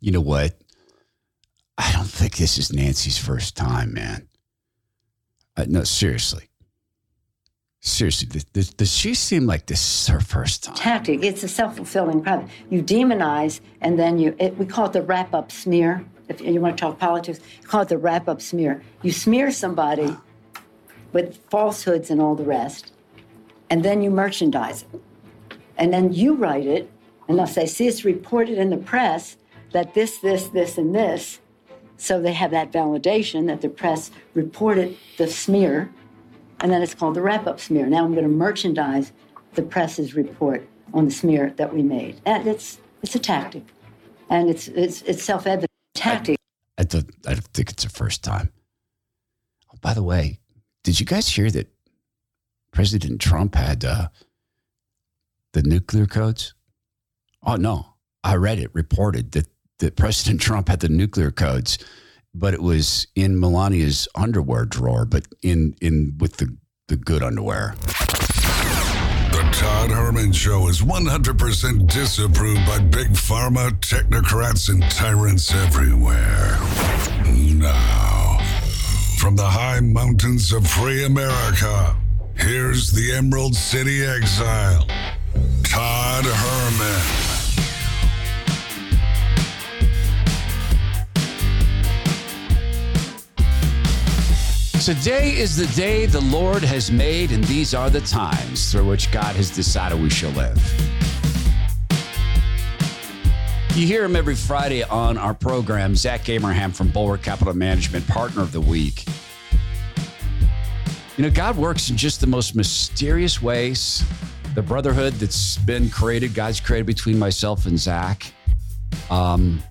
You know what? I don't think this is Nancy's first time, man. Uh, no, seriously. Seriously, does, does, she seem like this is her first time? Tactic. It's a self-fulfilling prophecy. You demonize, and then you. It, we call it the wrap-up smear. If you want to talk politics, you call it the wrap-up smear. You smear somebody with falsehoods and all the rest, and then you merchandise it, and then you write it, and they'll say, "See, it's reported in the press that this, this, this, and this." So they have that validation that the press reported the smear, and then it's called the wrap up smear. Now I'm going to merchandise the press's report on the smear that we made. And it's, it's a tactic, and it's, it's, it's self evident tactic. I don't, I don't think it's the first time. Oh, by the way, did you guys hear that President Trump had uh, the nuclear codes? Oh, no. I read it reported that that President Trump had the nuclear codes, but it was in Melania's underwear drawer, but in in with the the good underwear. The Todd Herman Show is 100% disapproved by big pharma, technocrats, and tyrants everywhere. Now, from the high mountains of free America, here's the Emerald City exile, Todd Herman. Today is the day the Lord has made, and these are the times through which God has decided we shall live. You hear him every Friday on our program, Zach Abraham from Bulwark Capital Management, Partner of the Week. You know, God works in just the most mysterious ways. The brotherhood that's been created, God's created between myself and Zach. Um,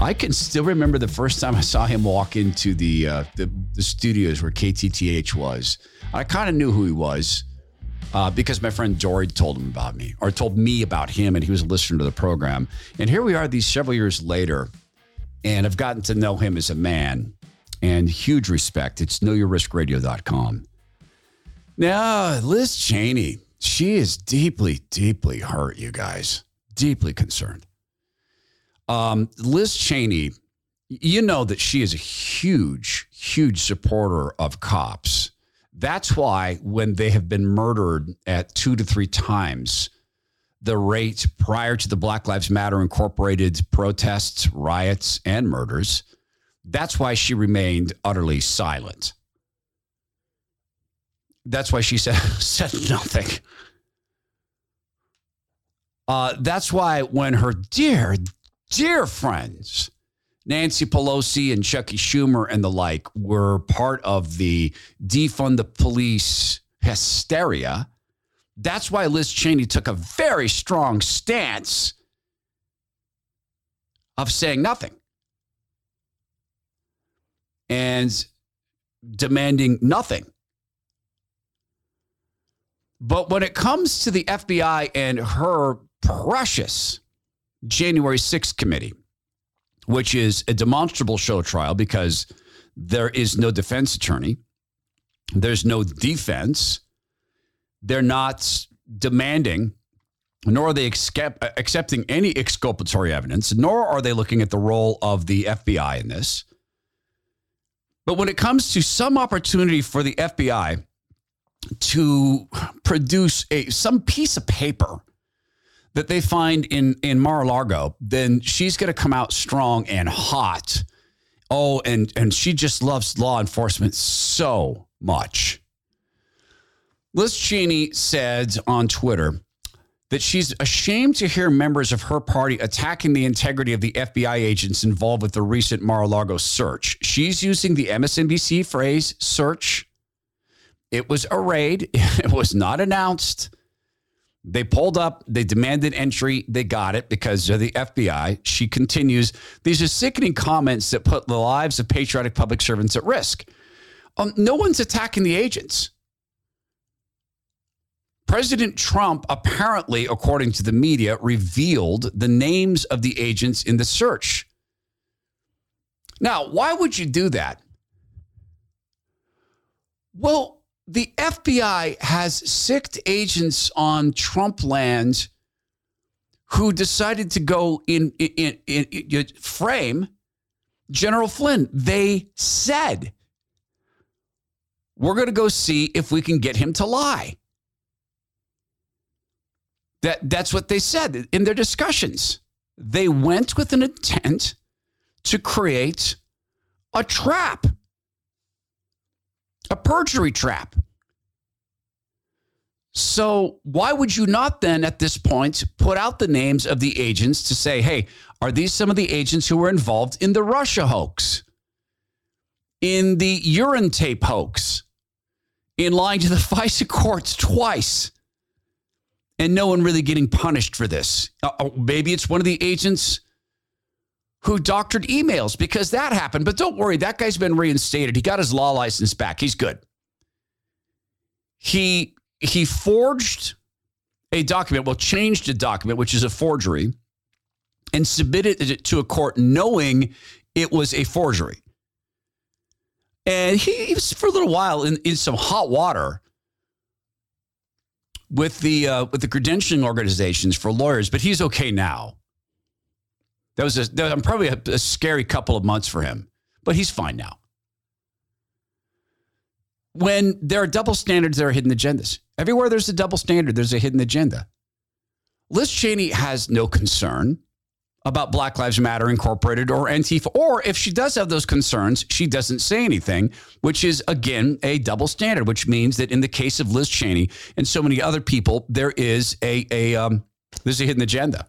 I can still remember the first time I saw him walk into the uh, the, the, studios where KTTH was. I kind of knew who he was uh, because my friend Dory told him about me or told me about him, and he was listening to the program. And here we are, these several years later, and I've gotten to know him as a man and huge respect. It's knowyourriskradio.com. Now, Liz Cheney, she is deeply, deeply hurt, you guys, deeply concerned. Um, Liz Cheney, you know that she is a huge, huge supporter of cops. That's why when they have been murdered at two to three times the rate prior to the Black Lives Matter Incorporated protests, riots, and murders, that's why she remained utterly silent. That's why she said, said nothing. Uh, that's why when her dear, dear friends, Nancy Pelosi and Chuckie Schumer and the like were part of the defund the police hysteria. That's why Liz Cheney took a very strong stance of saying nothing and demanding nothing. But when it comes to the FBI and her precious January 6th committee, which is a demonstrable show trial because there is no defense attorney, there's no defense. They're not demanding, nor are they accept, accepting any exculpatory evidence, nor are they looking at the role of the FBI in this. But when it comes to some opportunity for the FBI to produce a some piece of paper that they find in in Mar-a-Lago, then she's going to come out strong and hot. Oh, and and she just loves law enforcement so much. Liz Cheney said on Twitter that she's ashamed to hear members of her party attacking the integrity of the FBI agents involved with the recent Mar-a-Lago search. She's using the MSNBC phrase search. It was a raid. It was not announced. They pulled up, they demanded entry, they got it because they're the FBI. She continues, these are sickening comments that put the lives of patriotic public servants at risk. Um, no one's attacking the agents. President Trump apparently, according to the media, revealed the names of the agents in the search. Now, why would you do that? Well, the FBI has sicked agents on Trump land who decided to go in, in, in, in frame General Flynn. They said, we're going to go see if we can get him to lie. That, that's what they said in their discussions. They went with an intent to create a trap, a perjury trap. So, why would you not then at this point put out the names of the agents to say, hey, are these some of the agents who were involved in the Russia hoax, in the urine tape hoax, in lying to the FISA courts twice, and no one really getting punished for this? Uh, maybe it's one of the agents who doctored emails because that happened. But don't worry, that guy's been reinstated. He got his law license back. He's good. He he forged a document, well, changed a document, which is a forgery, and submitted it to a court knowing it was a forgery. And he, he was for a little while in, in some hot water with the uh, with the credentialing organizations for lawyers, but he's okay now. That was a, that was probably a, a scary couple of months for him, but he's fine now. When there are double standards, there are hidden agendas. Everywhere there's a double standard, there's a hidden agenda. Liz Cheney has no concern about Black Lives Matter Incorporated or Antifa. Or if she does have those concerns, she doesn't say anything, which is, again, a double standard, which means that in the case of Liz Cheney and so many other people, there is a, a um, there's a hidden agenda.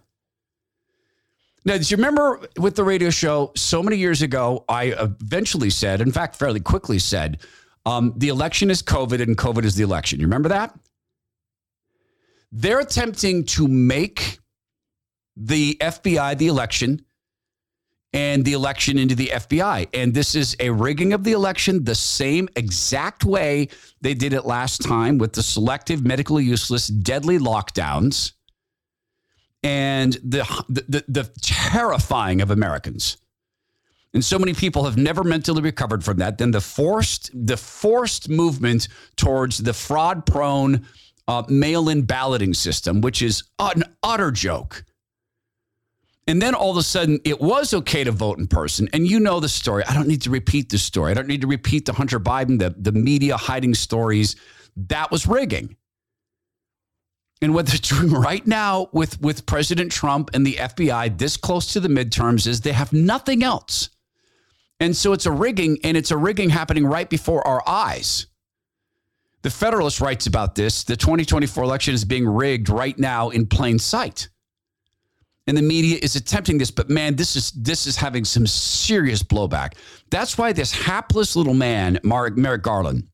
Now, do you remember with the radio show so many years ago? I eventually said, in fact, fairly quickly said, um, the election is COVID and COVID is the election. You remember that? They're attempting to make the FBI the election and the election into the FBI. And this is a rigging of the election the same exact way they did it last time with the selective, medically useless, deadly lockdowns and the, the, the terrifying of Americans. And so many people have never mentally recovered from that. Then the forced, the forced movement towards the fraud prone uh, mail in balloting system, which is an utter joke. And then all of a sudden, it was okay to vote in person. And you know the story. I don't need to repeat the story. I don't need to repeat the Hunter Biden, the, the media hiding stories. That was rigging. And what they're doing right now with, with President Trump and the FBI this close to the midterms is they have nothing else. And so it's a rigging, and it's a rigging happening right before our eyes. The Federalist writes about this. The 2024 election is being rigged right now in plain sight. And the media is attempting this, but man, this is this is having some serious blowback. That's why this hapless little man, Mark, Merrick Garland,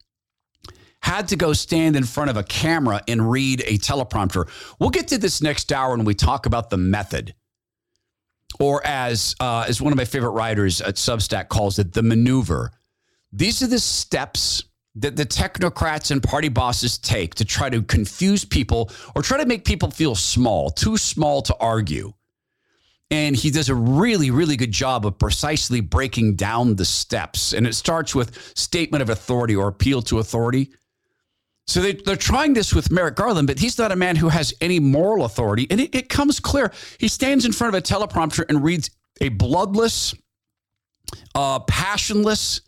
had to go stand in front of a camera and read a teleprompter. We'll get to this next hour when we talk about the method, or as uh, as one of my favorite writers at Substack calls it, the maneuver. These are the steps that the technocrats and party bosses take to try to confuse people or try to make people feel small, too small to argue. And he does a really, really good job of precisely breaking down the steps. And it starts with statement of authority or appeal to authority. So they, they're trying this with Merrick Garland, but he's not a man who has any moral authority. And it, it comes clear. He stands in front of a teleprompter and reads a bloodless, uh, passionless,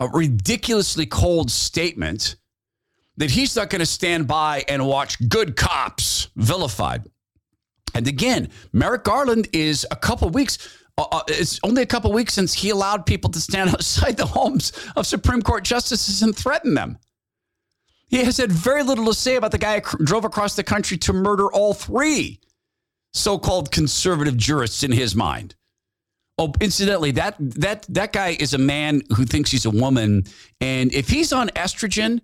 a ridiculously cold statement that he's not going to stand by and watch good cops vilified. And again, Merrick Garland is a couple weeks. Uh, uh it's only a couple weeks since he allowed people to stand outside the homes of Supreme Court justices and threaten them. He has had very little to say about the guy who drove across the country to murder all three so called conservative jurists in his mind. Oh, incidentally, that that that guy is a man who thinks he's a woman, and if he's on estrogen,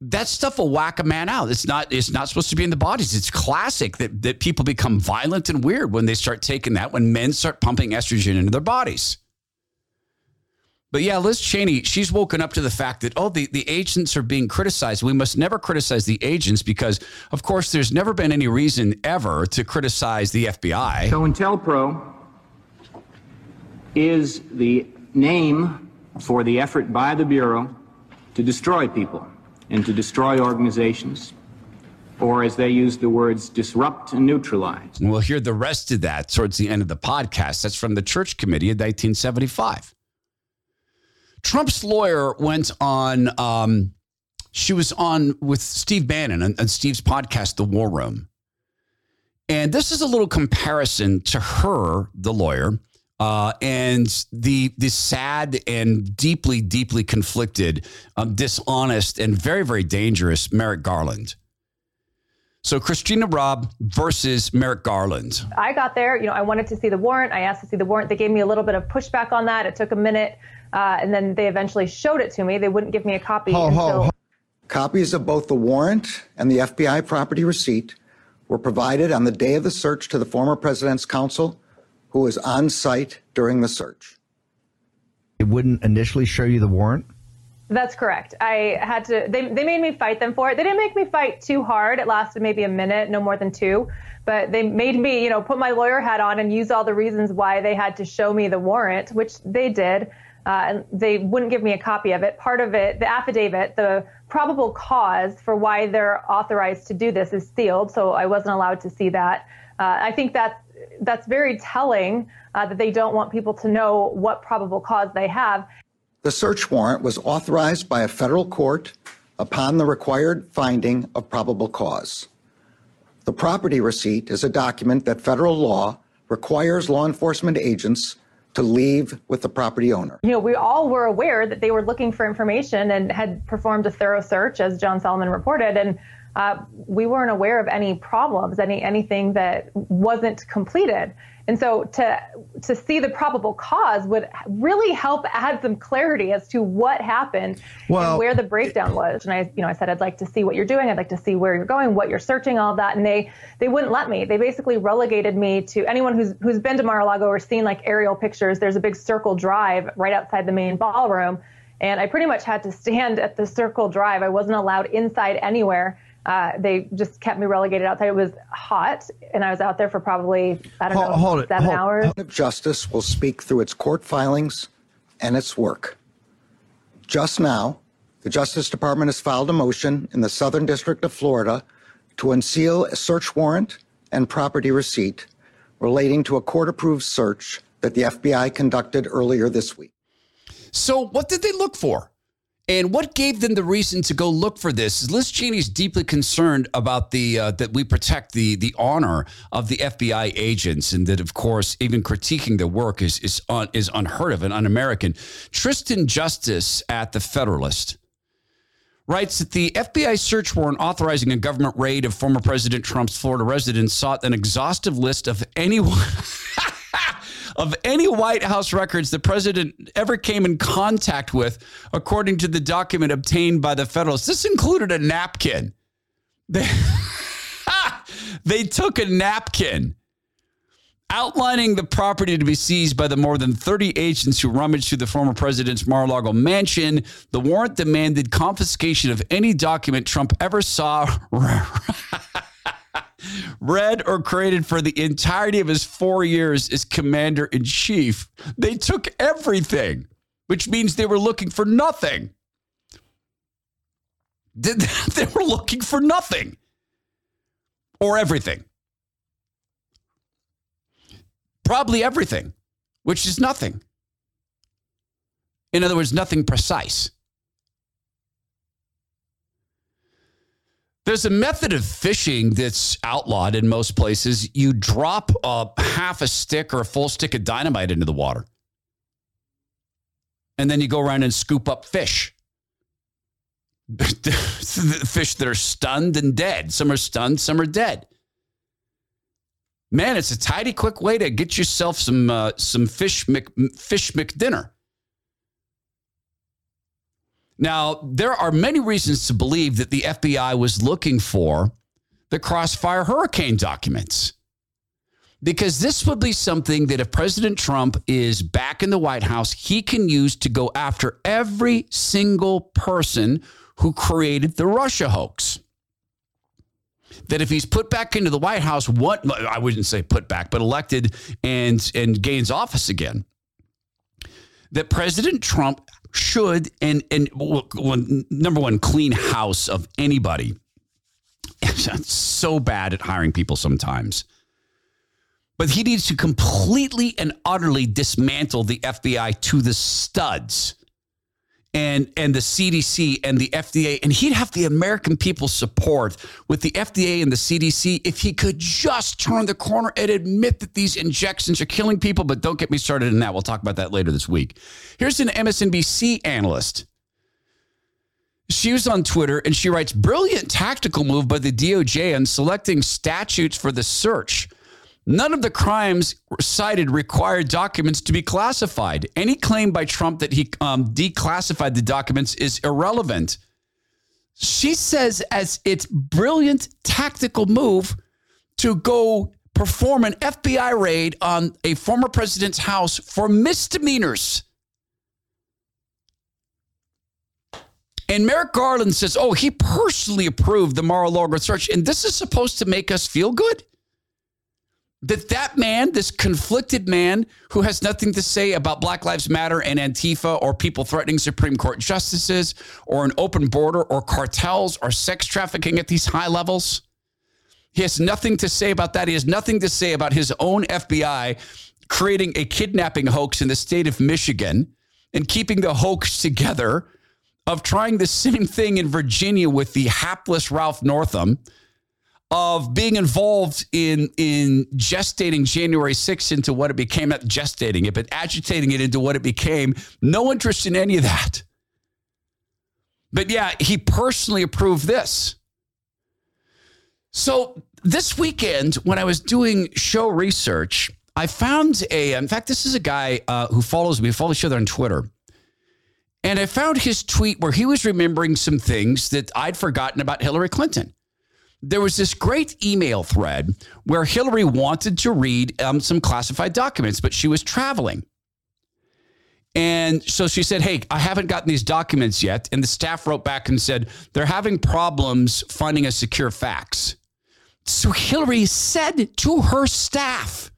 that stuff will whack a man out. It's not it's not supposed to be in the bodies. It's classic that that people become violent and weird when they start taking that when men start pumping estrogen into their bodies. But yeah, Liz Cheney, she's woken up to the fact that, oh, the, the agents are being criticized. We must never criticize the agents because, of course, there's never been any reason ever to criticize the FBI. So COINTELPRO is the name for the effort by the Bureau to destroy people and to destroy organizations or as they use the words, disrupt and neutralize. And we'll hear the rest of that towards the end of the podcast. That's from the Church Committee of 1975. Trump's lawyer went on, um, she was on with Steve Bannon on, Steve's podcast, The War Room. And this is a little comparison to her, the lawyer, uh, and the the sad and deeply, deeply conflicted, um, dishonest, and very, very dangerous Merrick Garland. So Christina Bobb versus Merrick Garland. I got there, you know, I wanted to see the warrant. I asked to see the warrant. They gave me a little bit of pushback on that. It took a minute, uh, and then they eventually showed it to me. They wouldn't give me a copy. Ho, ho, until- ho. Copies of both the warrant and the FBI property receipt were provided on the day of the search to the former president's counsel, who was on site during the search. It wouldn't initially show you the warrant? That's correct. I had to, they, they made me fight them for it. They didn't make me fight too hard. It lasted maybe a minute, no more than two. But they made me, you know, put my lawyer hat on and use all the reasons why they had to show me the warrant, which they did. Uh, and they wouldn't give me a copy of it. Part of it, the affidavit, the probable cause for why they're authorized to do this is sealed, so I wasn't allowed to see that. Uh, I think that that's very telling uh, that they don't want people to know what probable cause they have. The search warrant was authorized by a federal court upon the required finding of probable cause. The property receipt is a document that federal law requires law enforcement agents to leave with the property owner. you know, we all were aware that they were looking for information and had performed a thorough search, as John Solomon reported, and uh, we weren't aware of any problems, any anything that wasn't completed. And so to to see the probable cause would really help add some clarity as to what happened Well- and where the breakdown was. And I, you know, I said I'd like to see what you're doing. I'd like to see where you're going, what you're searching, all that. And they they wouldn't let me. They basically relegated me to anyone who's who's been to Mar-a-Lago or seen like aerial pictures. There's a big circle drive right outside the main ballroom, and I pretty much had to stand at the circle drive. I wasn't allowed inside anywhere. Uh, they just kept me relegated outside. It was hot, and I was out there for probably I don't Hold- know hold it, seven hold- hours. of Justice will speak through its court filings and its work. Just now, the Justice Department has filed a motion in the Southern District of Florida to unseal a search warrant and property receipt relating to a court approved search that the FBI conducted earlier this week. So, what did they look for? And what gave them the reason to go look for this? Liz Cheney is deeply concerned about the uh, that we protect the the honor of the FBI agents, and that, of course, even critiquing their work is is un, is unheard of and un-American. Tristan Justice at the Federalist writes that the FBI search warrant authorizing a government raid of former President Trump's Florida residence sought an exhaustive list of anyone. of any White House records the president ever came in contact with, according to the document obtained by the Federalists. This included a napkin. They, they took a napkin outlining the property to be seized by the more than 30 agents who rummaged through the former president's Mar-a-Lago mansion. The warrant demanded confiscation of any document Trump ever saw, read, or created for the entirety of his four years as commander in chief. They took everything, which means they were looking for nothing. Did- They were looking for nothing or everything. Probably everything, which is nothing. In other words, nothing precise. There's a method of fishing that's outlawed in most places. You drop a half a stick or a full stick of dynamite into the water. And then you go around and scoop up fish. fish that are stunned and dead. Some are stunned, some are dead. Man, it's a tidy, quick way to get yourself some uh, some fish Mc, fish McDinner. Now, there are many reasons to believe that the FBI was looking for the Crossfire Hurricane documents. Because this would be something that if President Trump is back in the White House, he can use to go after every single person who created the Russia hoax. That if he's put back into the White House, what I wouldn't say put back, but elected and and gains office again, that President Trump should and and well, number one clean house of anybody so bad at hiring people sometimes. But he needs to completely and utterly dismantle the FBI to the studs and and the CDC and the FDA and he'd have the American people support with the FDA and the CDC if he could just turn the corner and admit that these injections are killing people but don't get me started in that we'll talk about that later this week. Here's an MSNBC analyst. She was on Twitter and she writes brilliant tactical move by the DOJ on selecting statutes for the search. None of the crimes cited required documents to be classified. Any claim by Trump that he um, declassified the documents is irrelevant. She says, as its brilliant tactical move to go perform an FBI raid on a former president's house for misdemeanors. And Merrick Garland says, oh, he personally approved the Mar a Lago search. And this is supposed to make us feel good? That that man, this conflicted man who has nothing to say about Black Lives Matter and Antifa or people threatening Supreme Court justices or an open border or cartels or sex trafficking at these high levels. He has nothing to say about that. He has nothing to say about his own FBI creating a kidnapping hoax in the state of Michigan and keeping the hoax together of trying the same thing in Virginia with the hapless Ralph Northam of being involved in in gestating January 6th into what it became, not gestating it, but agitating it into what it became. No interest in any of that. But yeah, he personally approved this. So this weekend, when I was doing show research, I found a, in fact, this is a guy uh, who follows me, we follow each other on Twitter. And I found his tweet where he was remembering some things that I'd forgotten about Hillary Clinton there was this great email thread where Hillary wanted to read um, some classified documents, but she was traveling. And so she said, Hey, I haven't gotten these documents yet. And the staff wrote back and said, They're having problems finding a secure fax. So Hillary said to her staff,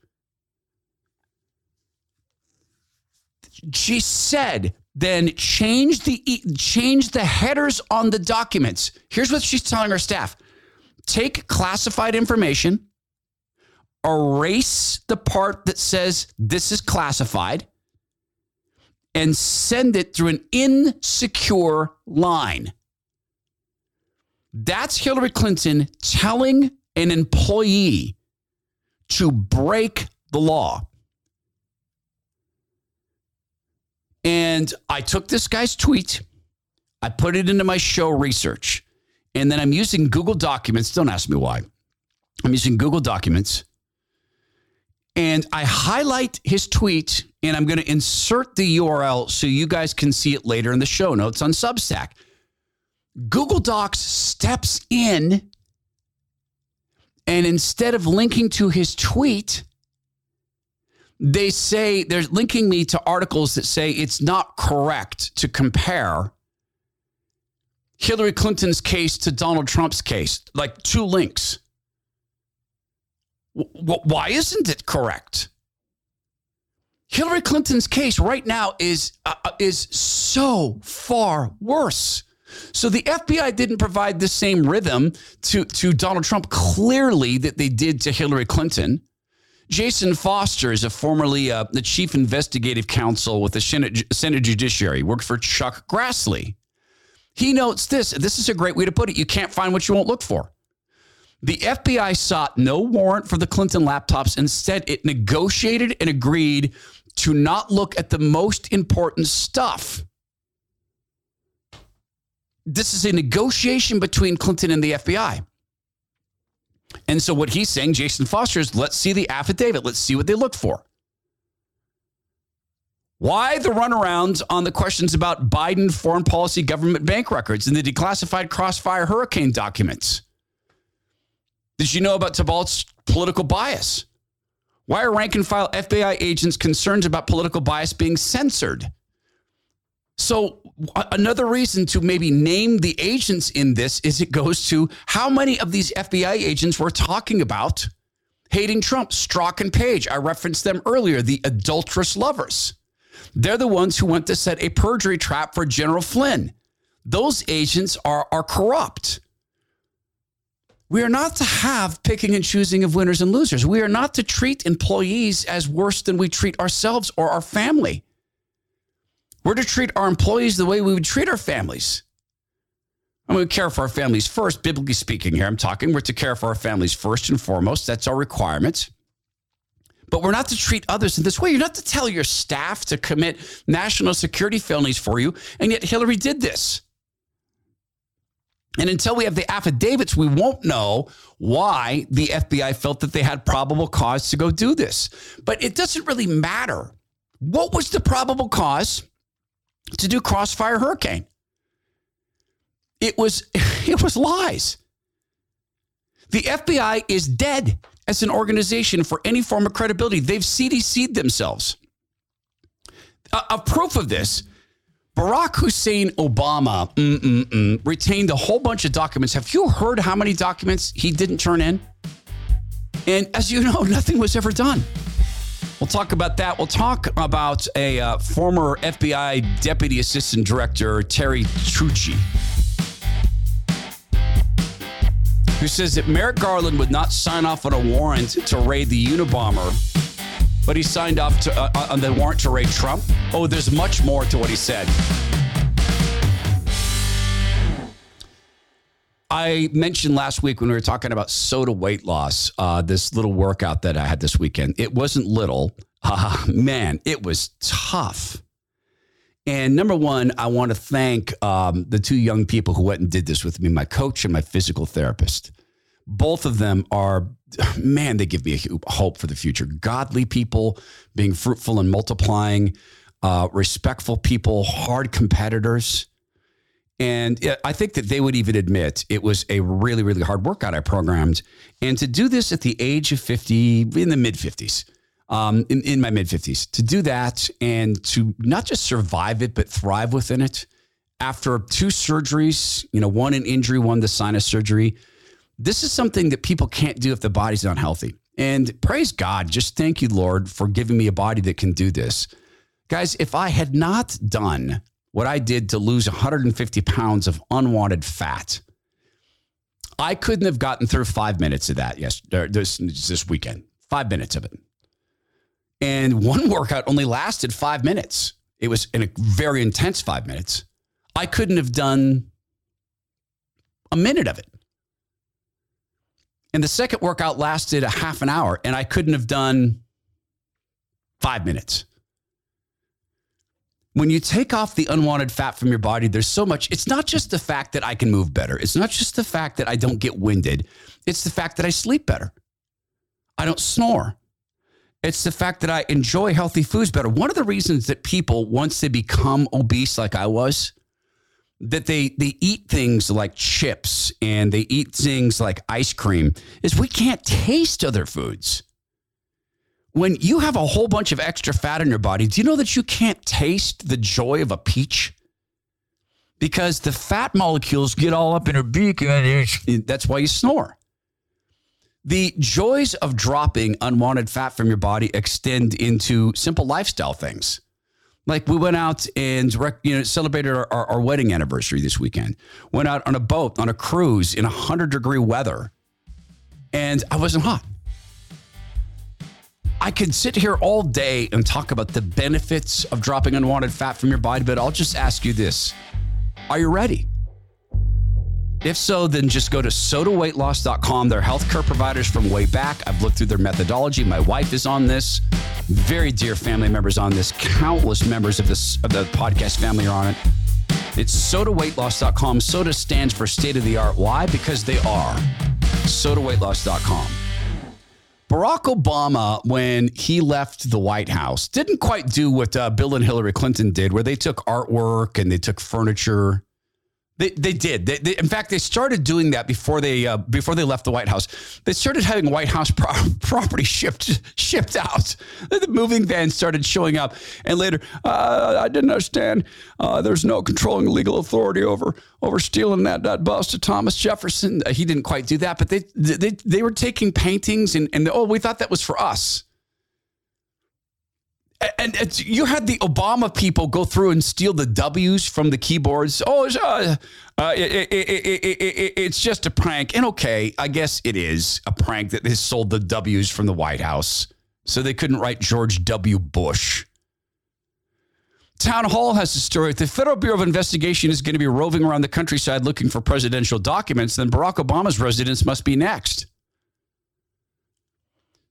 She said, then change the change the headers on the documents. Here's what she's telling her staff take classified information, erase the part that says this is classified, and send it through an insecure line. That's Hillary Clinton telling an employee to break the law. And I took this guy's tweet, I put it into my show research. And then I'm using Google Documents. Don't ask me why. I'm using Google Documents. And I highlight his tweet and I'm going to insert the URL so you guys can see it later in the show notes on Substack. Google Docs steps in and instead of linking to his tweet, they say they're linking me to articles that say it's not correct to compare Hillary Clinton's case to Donald Trump's case, like two links. W- why isn't it correct? Hillary Clinton's case right now is uh, uh is so far worse. So the FBI didn't provide the same rhythm to, to Donald Trump clearly that they did to Hillary Clinton. Jason Foster is a formerly uh, the chief investigative counsel with the Senate, Senate Judiciary, worked for Chuck Grassley. He notes this. This is a great way to put it. You can't find what you won't look for. The FBI sought no warrant for the Clinton laptops. Instead, it negotiated and agreed to not look at the most important stuff. This is a negotiation between Clinton and the FBI. And so, what he's saying, Jason Foster, is let's see the affidavit. Let's see what they look for. Why the runarounds on the questions about Biden foreign policy government bank records and the declassified crossfire hurricane documents? Did you know about Thibault's political bias? Why are rank and file FBI agents concerned about political bias being censored? So, another reason to maybe name the agents in this is it goes to how many of these FBI agents we're talking about hating Trump, Strzok and Page. I referenced them earlier, the adulterous lovers. They're the ones who went to set a perjury trap for General Flynn. Those agents are, are corrupt. We are not to have picking and choosing of winners and losers. We are not to treat employees as worse than we treat ourselves or our family. We're to treat our employees the way we would treat our families. And we care for our families first, biblically speaking, here I'm talking. We're to care for our families first and foremost. That's our requirement. But we're not to treat others in this way. You're not to tell your staff to commit national security felonies for you. And yet Hillary did this. And until we have the affidavits, we won't know why the FBI felt that they had probable cause to go do this. But it doesn't really matter. What was the probable cause to do Crossfire Hurricane? It was it was lies. The FBI is dead as an organization for any form of credibility. They've CDC'd themselves. A, a proof of this Barack Hussein Obama mm-mm-mm, retained a whole bunch of documents. Have you heard how many documents he didn't turn in? And as you know, nothing was ever done. We'll talk about that. We'll talk about a uh, former FBI Deputy Assistant Director, Terry Turchie, who says that Merrick Garland would not sign off on a warrant to raid the Unabomber but he signed off to, uh, on the warrant to raid Trump. Oh, there's much more to what he said. I mentioned last week when we were talking about soda weight loss, uh, this little workout that I had this weekend. It wasn't little. Uh, man, it was tough. And number one, I want to thank um, the two young people who went and did this with me my coach and my physical therapist. Both of them are man, they give me a hope for the future. Godly people being fruitful and multiplying, uh, respectful people, hard competitors. And I think that they would even admit it was a really, really hard workout I programmed. And to do this at the age of 50, in the mid 50s, um, in, in my mid 50s, to do that and to not just survive it, but thrive within it after two surgeries, you know, one an injury, one the sinus surgery this is something that people can't do if the body's not healthy. And praise God, just thank you, Lord, for giving me a body that can do this. Guys, if I had not done what I did to lose 150 pounds of unwanted fat, I couldn't have gotten through five minutes of that yes, this, this weekend. Five minutes of it. And one workout only lasted five minutes. It was in a very intense five minutes. I couldn't have done a minute of it. And the second workout lasted a half an hour, and I couldn't have done five minutes. When you take off the unwanted fat from your body, there's so much. It's not just the fact that I can move better, it's not just the fact that I don't get winded, it's the fact that I sleep better. I don't snore. It's the fact that I enjoy healthy foods better. One of the reasons that people, once they become obese like I was, that they they eat things like chips and they eat things like ice cream is we can't taste other foods. When you have a whole bunch of extra fat in your body, do you know that you can't taste the joy of a peach? Because the fat molecules get all up in your beak and that's why you snore. The joys of dropping unwanted fat from your body extend into simple lifestyle things. Like we went out and you know celebrated our, our, our, wedding anniversary this weekend. Went out on a boat on a cruise in hundred degree weather, and I wasn't hot. I could sit here all day and talk about the benefits of dropping unwanted fat from your body, but I'll just ask you this: Are you ready? If so, then just go to sodaweightloss.com. They're healthcare providers from way back. I've looked through their methodology. My wife is on this. Very dear family members on this. Countless members of this of the podcast family are on it. It's sodaweightloss.com. Soda stands for state of the art. Why? Because they are. Sodaweightloss.com. Barack Obama, when he left the White House, didn't quite do what uh, Bill and Hillary Clinton did, where they took artwork and they took furniture they, they did. They, they, in fact, they started doing that before they uh, before they left the White House. They started having White House pro- property shipped shipped out. The moving vans started showing up, and later, uh, I didn't understand. Uh, there's no controlling legal authority over over stealing that, that bust of Thomas Jefferson. Uh, he didn't quite do that, but they they they were taking paintings and and oh, we thought that was for us. And you had the Obama people go through and steal the W's from the keyboards. Oh, it's, uh, uh, it, it, it's just a prank. And okay, I guess it is a prank that they sold the W's from the White House so they couldn't write George W. Bush. Town Hall has a story. If the Federal Bureau of Investigation is going to be roving around the countryside looking for presidential documents, then Barack Obama's residence must be next.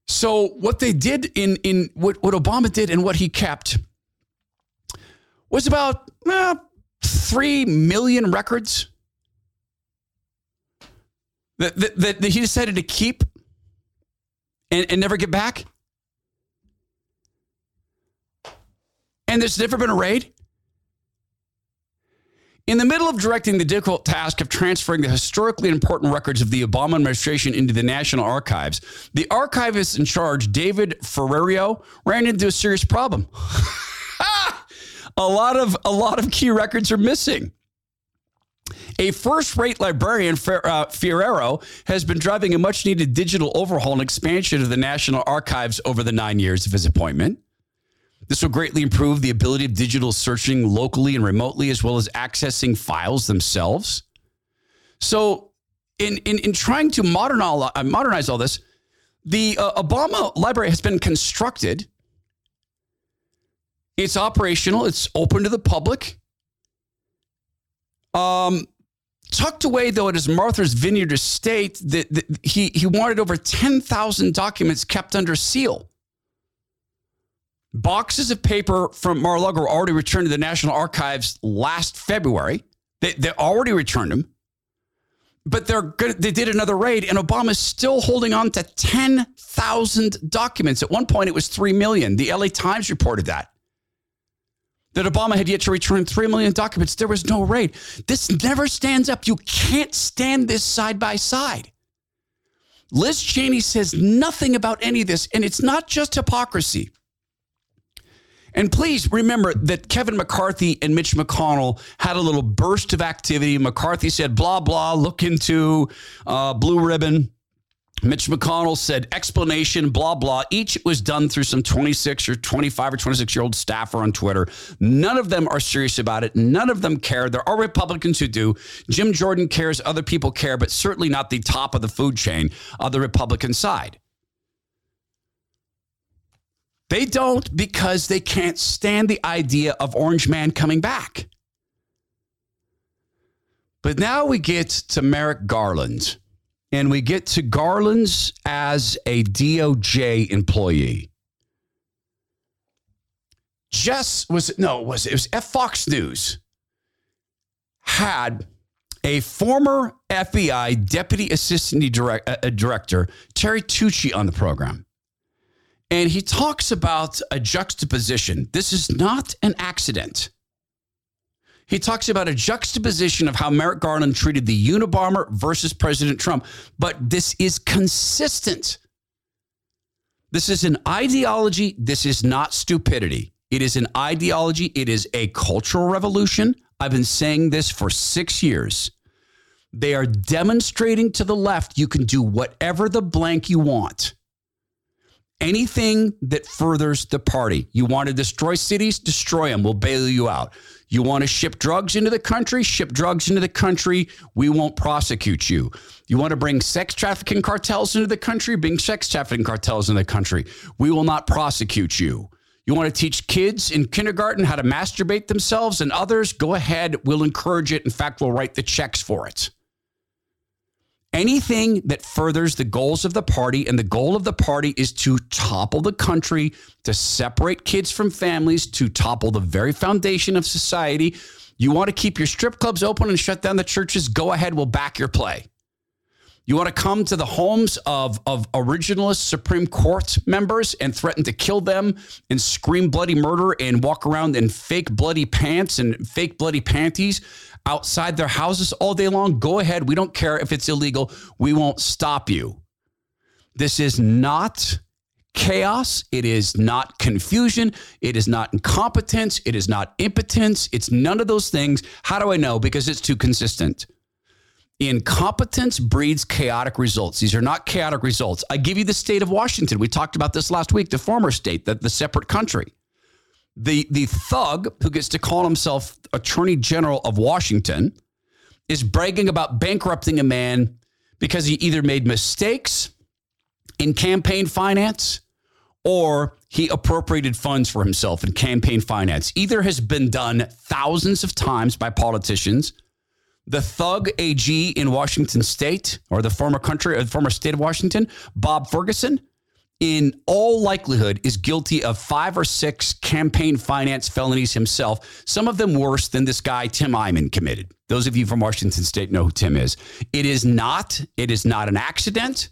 So what they did in in what, what Obama did and what he kept was about three million records that, that, that, he decided to keep and, and never get back. And there's never been a raid. In the middle of directing the difficult task of transferring the historically important records of the Obama administration into the National Archives, the archivist in charge, David Ferriero, ran into a serious problem. a lot of a lot of key records are missing. A first-rate librarian, uh, Ferriero, has been driving a much-needed digital overhaul and expansion of the National Archives over the nine years of his appointment. This will greatly improve the ability of digital searching locally and remotely, as well as accessing files themselves. So, in, in, in trying to modern all, uh, modernize all this, the uh, Obama Library has been constructed. It's operational, it's open to the public. Um, tucked away, though, at his Martha's Vineyard estate, that, he, he wanted over 10,000 documents kept under seal. Boxes of paper from Mar-a-Lago were already returned to the National Archives last February. They, they already returned them. But they're good. They did another raid, and Obama's still holding on to 10,000 documents. At one point, it was 3 million. The LA Times reported that. That Obama had yet to return 3 million documents. There was no raid. This never stands up. You can't stand this side by side. Liz Cheney says nothing about any of this, and it's not just hypocrisy. And please remember that Kevin McCarthy and Mitch McConnell had a little burst of activity. McCarthy said, blah, blah, look into uh, Blue Ribbon. Mitch McConnell said explanation, blah, blah. Each was done through some 26 or 25 or 26 year old staffer on Twitter. None of them are serious about it. None of them care. There are Republicans who do. Jim Jordan cares. Other people care, but certainly not the top of the food chain of the Republican side. They don't because they can't stand the idea of Orange Man coming back. But now we get to Merrick Garland, and we get to Garland's as a DOJ employee. Jess was no, was it was F Fox News had a former FBI deputy assistant uh, director Terry Turchie on the program. And he talks about a juxtaposition. This is not an accident. He talks about a juxtaposition of how Merrick Garland treated the Unabomber versus President Trump. But this is consistent. This is an ideology. This is not stupidity. It is an ideology. It is a cultural revolution. I've been saying this for six years. They are demonstrating to the left you can do whatever the blank you want anything that furthers the party. You want to destroy cities, destroy them. We'll bail you out. You want to ship drugs into the country, ship drugs into the country. We won't prosecute you. You want to bring sex trafficking cartels into the country, bring sex trafficking cartels into the country. We will not prosecute you. You want to teach kids in kindergarten how to masturbate themselves and others? Go ahead. We'll encourage it. In fact, we'll write the checks for it anything that furthers the goals of the party. And the goal of the party is to topple the country, to separate kids from families, to topple the very foundation of society. You want to keep your strip clubs open and shut down the churches? Go ahead, we'll back your play. You want to come to the homes of, of originalist Supreme Court members and threaten to kill them and scream bloody murder and walk around in fake bloody pants and fake bloody panties outside their houses all day long? Go ahead. We don't care if it's illegal. We won't stop you. This is not chaos. It is not confusion. It is not incompetence. It is not impotence. It's none of those things. How do I know? Because it's too consistent. Incompetence breeds chaotic results. These are not chaotic results. I give you the state of Washington. We talked about this last week, the former state, the, the separate country. The the thug who gets to call himself Attorney General of Washington is bragging about bankrupting a man because he either made mistakes in campaign finance or he appropriated funds for himself in campaign finance. Either has been done thousands of times by politicians. The thug AG in Washington state or the former country or the former state of Washington, Bob Ferguson, in all likelihood is guilty of five or six campaign finance felonies himself, some of them worse than this guy Tim Eyman committed. Those of you from Washington state know who Tim is. It is not it is not an accident.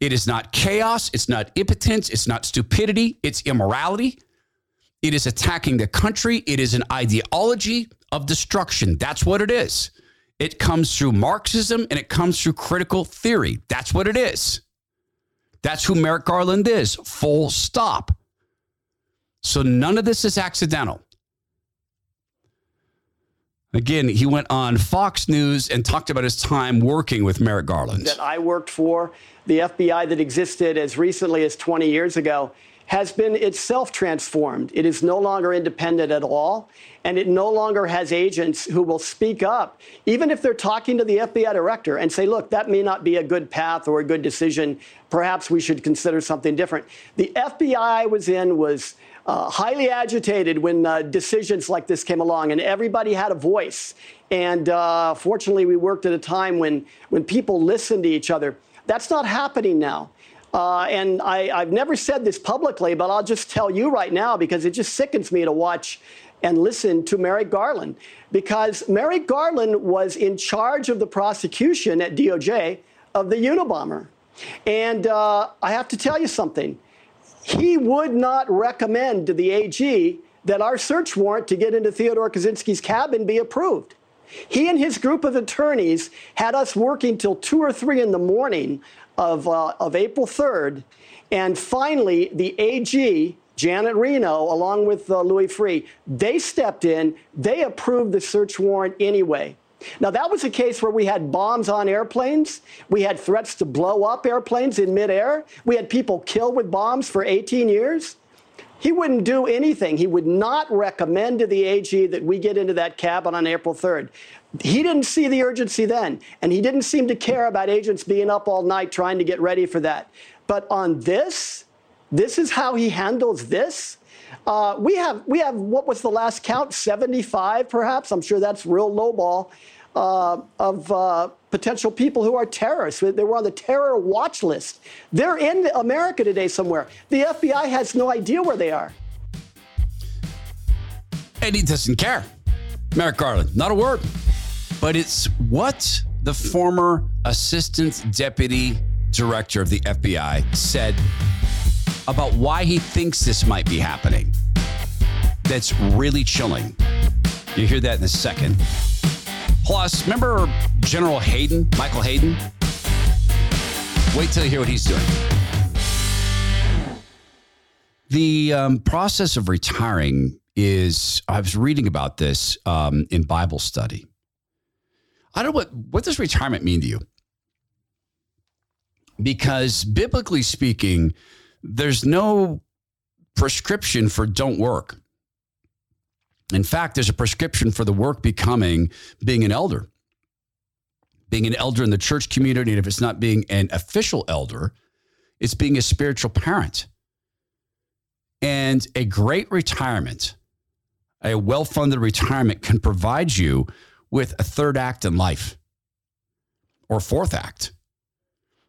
It is not chaos, it's not impotence, it's not stupidity, it's immorality. It is attacking the country, it is an ideology of destruction. That's what it is. It comes through Marxism and it comes through critical theory. That's what it is. That's who Merrick Garland is, full stop. So none of this is accidental. Again, he went on Fox News and talked about his time working with Merrick Garland. That I worked for, the FBI that existed as recently as 20 years ago, has been itself transformed. It is no longer independent at all, and it no longer has agents who will speak up, even if they're talking to the FBI director and say, look, that may not be a good path or a good decision. Perhaps we should consider something different. The FBI I was in was uh, highly agitated when uh, decisions like this came along, and everybody had a voice. And uh, fortunately, we worked at a time when, when people listened to each other. That's not happening now. Uh, and I, have never said this publicly, but I'll just tell you right now because it just sickens me to watch and listen to Merrick Garland. Because Merrick Garland was in charge of the prosecution at DOJ of the Unabomber. And uh, I have to tell you something he would not recommend to the AG that our search warrant to get into Theodore Kaczynski's cabin be approved. He and his group of attorneys had us working till two or three in the morning of, uh, of April 3rd. And finally, the AG, Janet Reno, along with uh, Louis Freeh, they stepped in. They approved the search warrant anyway. Now, that was a case where we had bombs on airplanes. We had threats to blow up airplanes in midair. We had people killed with bombs for 18 years. He wouldn't do anything. He would not recommend to the AG that we get into that cabin on April 3rd. He didn't see the urgency then, and he didn't seem to care about agents being up all night trying to get ready for that. But on this, this is how he handles this. Uh, we have we have what was the last count? 75, perhaps. I'm sure that's real lowball uh, of uh, potential people who are terrorists. They were on the terror watch list. They're in America today somewhere. The FBI has no idea where they are. And he doesn't care. Merrick Garland, not a word. But it's what the former assistant deputy director of the FBI said about why he thinks this might be happening. That's really chilling. You hear that in a second. Plus, remember General Hayden, Michael Hayden? Wait till you hear what he's doing. The um, process of retiring is, I was reading about this um, in Bible study. I don't know what, what does retirement mean to you? Because biblically speaking, there's no prescription for don't work. In fact, there's a prescription for the work becoming being an elder. Being an elder in the church community, and if it's not being an official elder, it's being a spiritual parent. And a great retirement, a well funded retirement, can provide you with a third act in life or fourth act.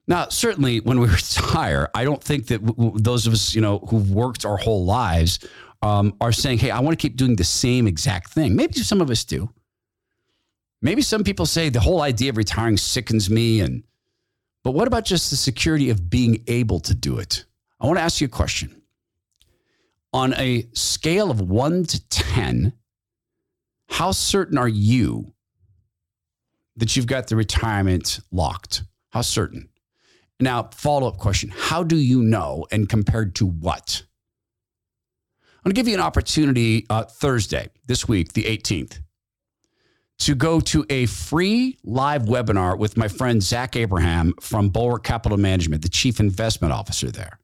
Now, certainly when we retire, I don't think that w- w- those of us, you know, who've worked our whole lives um, are saying, hey, I want to keep doing the same exact thing. Maybe some of us do. Maybe some people say the whole idea of retiring sickens me. And but what about just the security of being able to do it? I want to ask you a question. On a scale of one to 10, how certain are you that you've got the retirement locked? How certain? Now, follow up question How do you know and compared to what? I'm going to give you an opportunity uh, Thursday, this week, the 18th, to go to a free live webinar with my friend Zach Abraham from Bulwark Capital Management, the chief investment officer there.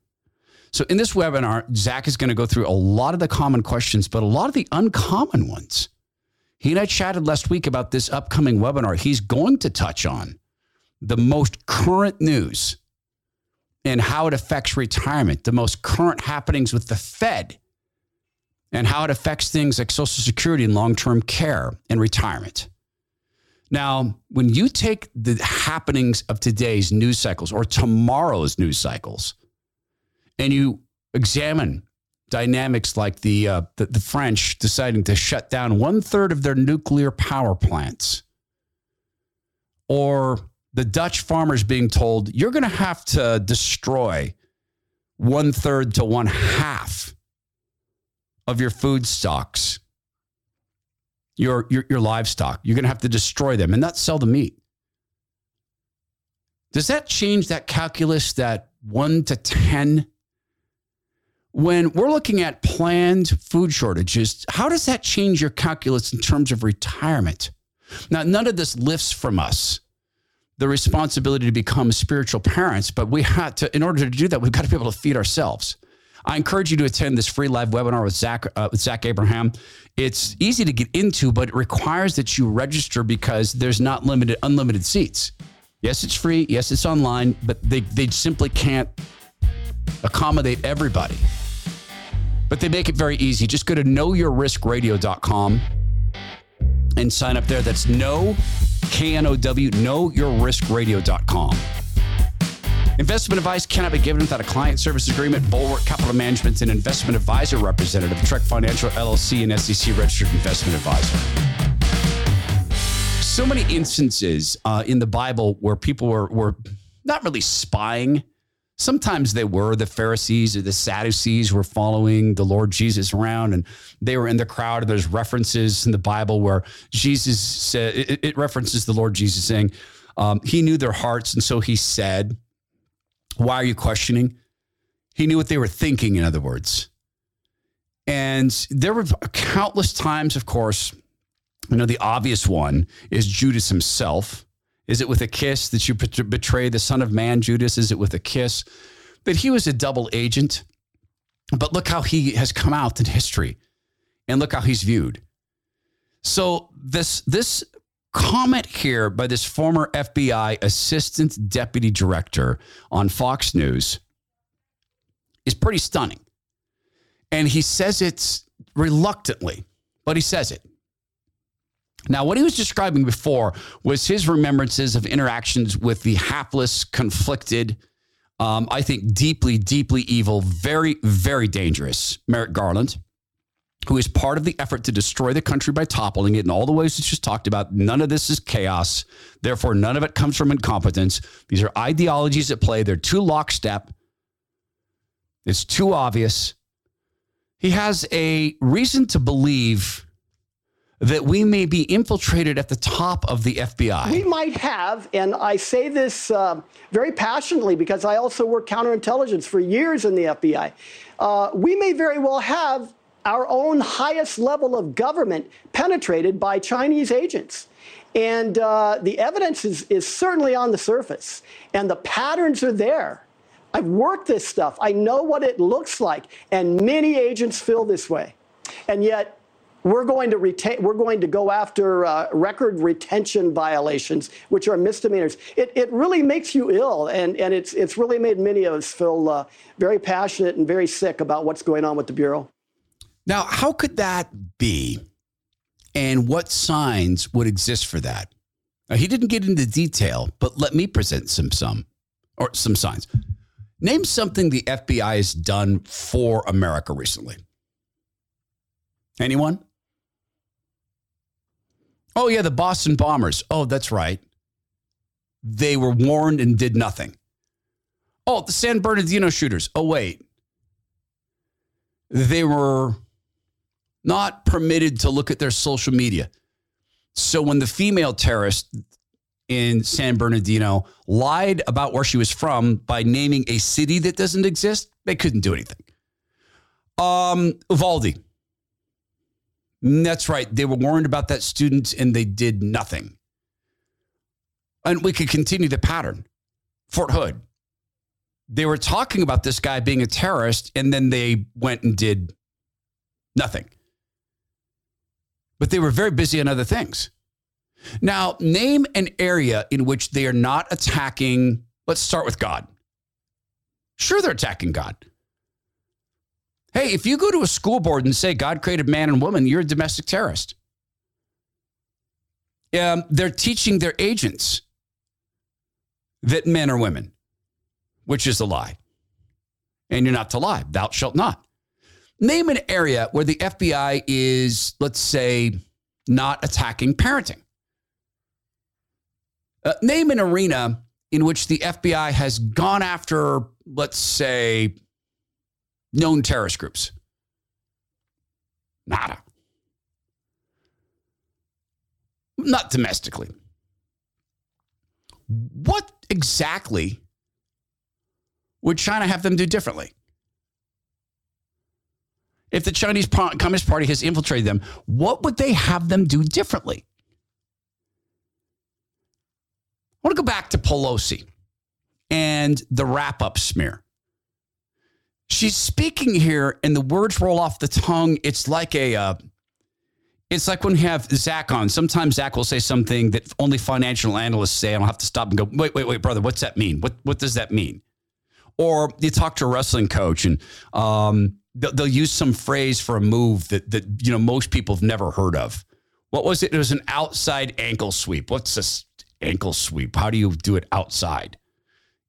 So, in this webinar, Zach is going to go through a lot of the common questions, but a lot of the uncommon ones. He and I chatted last week about this upcoming webinar. He's going to touch on the most current news and how it affects retirement, the most current happenings with the Fed, and how it affects things like Social Security and long term care and retirement. Now, when you take the happenings of today's news cycles or tomorrow's news cycles, and you examine dynamics like the, uh, the, the French deciding to shut down one third of their nuclear power plants, or the Dutch farmers being told you're going to have to destroy one third to one half of your food stocks, your, your, your livestock. You're going to have to destroy them and not sell the meat. Does that change that calculus that one to 10 when we're looking at planned food shortages, how does that change your calculus in terms of retirement? Now, none of this lifts from us the responsibility to become spiritual parents, but we had to, in order to do that, we've got to be able to feed ourselves. I encourage you to attend this free live webinar with Zach, uh, with Zach Abraham. It's easy to get into, but it requires that you register because there's not limited, unlimited seats. Yes, it's free. Yes, it's online, but they, they simply can't accommodate everybody but they make it very easy. Just go to knowyourriskradio.com and sign up there. That's no, K N O W, knowyourriskradio.com. Investment advice cannot be given without a client service agreement. Bulwark Capital Management and investment advisor representative, Trek Financial LLC, and SEC registered investment advisor. So many instances uh, in the Bible where people were, were not really spying Sometimes they were the Pharisees or the Sadducees were following the Lord Jesus around and they were in the crowd. There's references in the Bible where Jesus said, it, it references the Lord Jesus saying, um, He knew their hearts. And so He said, Why are you questioning? He knew what they were thinking, in other words. And there were countless times, of course, you know, the obvious one is Judas himself is it with a kiss that you betray the Son of Man, Judas? Is it with a kiss? But he was a double agent. But look how he has come out in history, and look how he's viewed. So this this comment here by this former FBI assistant deputy director on Fox News is pretty stunning. And he says it reluctantly, but he says it. Now, what he was describing before was his remembrances of interactions with the hapless, conflicted, um, I think deeply, deeply evil, very, very dangerous Merrick Garland, who is part of the effort to destroy the country by toppling it in all the ways it's just talked about. None of this is chaos. Therefore, none of it comes from incompetence. These are ideologies at play. They're too lockstep. It's too obvious. He has a reason to believe that we may be infiltrated at the top of the FBI. We might have, and I say this uh, very passionately because I also worked counterintelligence for years in the FBI. Uh, we may very well have our own highest level of government penetrated by Chinese agents. And uh, the evidence is, is certainly on the surface, and the patterns are there. I've worked this stuff. I know what it looks like, and many agents feel this way. And yet, we're going to retain, we're going to go after uh, record retention violations, which are misdemeanors. It, it really makes you ill, and, and it's, it's really made many of us feel uh, very passionate and very sick about what's going on with the Bureau. Now, how could that be? And what signs would exist for that? Now, he didn't get into detail, but let me present some some or some signs. Name something the FBI has done for America recently. Anyone? Oh, yeah, the Boston Bombers. Oh, that's right. They were warned and did nothing. Oh, the San Bernardino shooters. Oh, wait. They were not permitted to look at their social media. So when the female terrorist in San Bernardino lied about where she was from by naming a city that doesn't exist, they couldn't do anything. Um, Uvalde. That's right. They were warned about that student and they did nothing. And we could continue the pattern. Fort Hood. they were talking about this guy being a terrorist, and then they went and did nothing. But they were very busy on other things. Now, name an area in which they are not attacking. Let's start with God. Sure, they're attacking God. Hey, if you go to a school board and say God created man and woman, you're a domestic terrorist. Um, they're teaching their agents that men are women, which is a lie. And you're not to lie. Thou shalt not. Name an area where the FBI is, let's say, not attacking parenting. Uh, name an arena in which the FBI has gone after, let's say, known terrorist groups. Nada. Not domestically. What exactly would China have them do differently? If the Chinese Communist Party has infiltrated them, what would they have them do differently? I want to go back to Pelosi and the wrap up smear. She's speaking here, and the words roll off the tongue. It's like a, uh, it's like when you have Zach on. Sometimes Zach will say something that only financial analysts say. I don't have to stop and go, wait, wait, wait, brother, what's that mean? What what does that mean? Or you talk to a wrestling coach, and um, they'll, they'll use some phrase for a move that that you know most people have never heard of. What was it? It was an outside ankle sweep. What's this ankle sweep? How do you do it outside?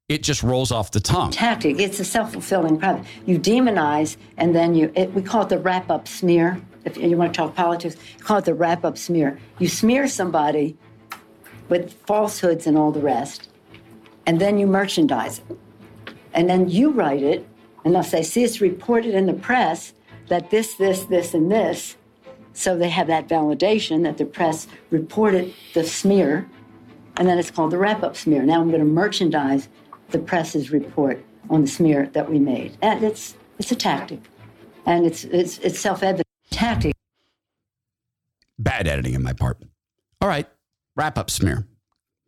It just rolls off the tongue. Tactic. It's a self-fulfilling prophecy. You demonize, and then you. It, we call it the wrap-up smear. If you want to talk politics, call it the wrap-up smear. You smear somebody with falsehoods and all the rest, and then you merchandise it, and then you write it, and they'll say, "See, it's reported in the press that this, this, this, and this." So they have that validation that the press reported the smear, and then it's called the wrap-up smear. Now I'm going to merchandise the press's report on the smear that we made. And it's it's a tactic, and it's it's it's self-evident tactic. Bad editing in my part. All right, wrap up smear.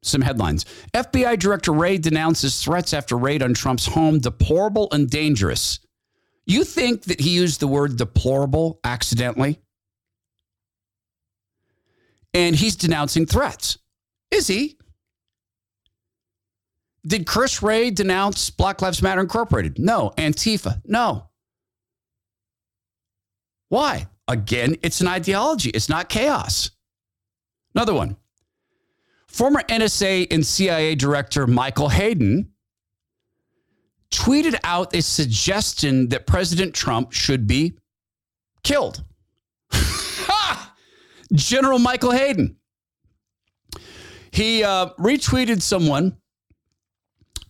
Some headlines. FBI Director Wray denounces threats after raid on Trump's home deplorable and dangerous. You think that he used the word deplorable accidentally? And he's denouncing threats. Is he? Did Chris Wray denounce Black Lives Matter Incorporated? No. Antifa? No. Why? Again, it's an ideology, it's not chaos. Another one. Former NSA and CIA Director Michael Hayden tweeted out a suggestion that President Trump should be killed. General Michael Hayden. He uh, retweeted someone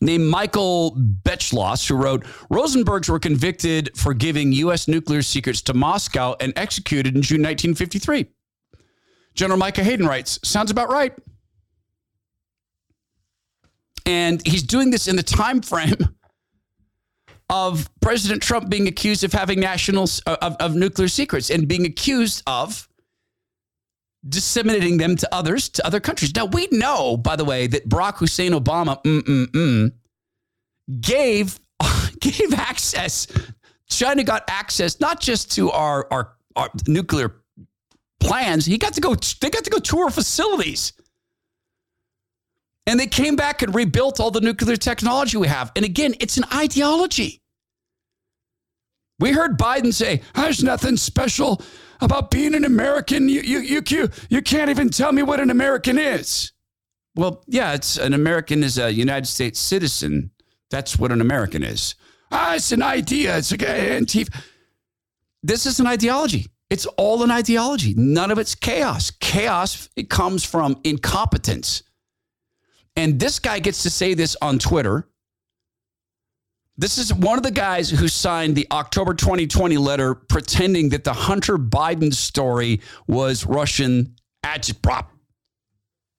named Michael Beschloss, who wrote Rosenbergs were convicted for giving U.S. nuclear secrets to Moscow and executed in June 1953. General Michael Hayden writes, Sounds about right. And he's doing this in the time frame of President Trump being accused of having national of, of nuclear secrets and being accused of disseminating them to others, to other countries. Now, we know, by the way, that Barack Hussein Obama mm-mm-mm, gave, gave access, China got access not just to our, our, our nuclear plans, he got to go, they got to go tour facilities. And they came back and rebuilt all the nuclear technology we have. And again, it's an ideology. We heard Biden say, there's nothing special about being an American. You, you, you, you, you can't even tell me what an American is. Well, yeah, it's an American is a United States citizen. That's what an American is. Ah, it's an idea. It's like Antifa. This is an ideology. It's all an ideology. None of it's chaos. Chaos, it comes from incompetence. And this guy gets to say this on Twitter this is one of the guys who signed the October 2020 letter pretending that the Hunter Biden story was Russian agitprop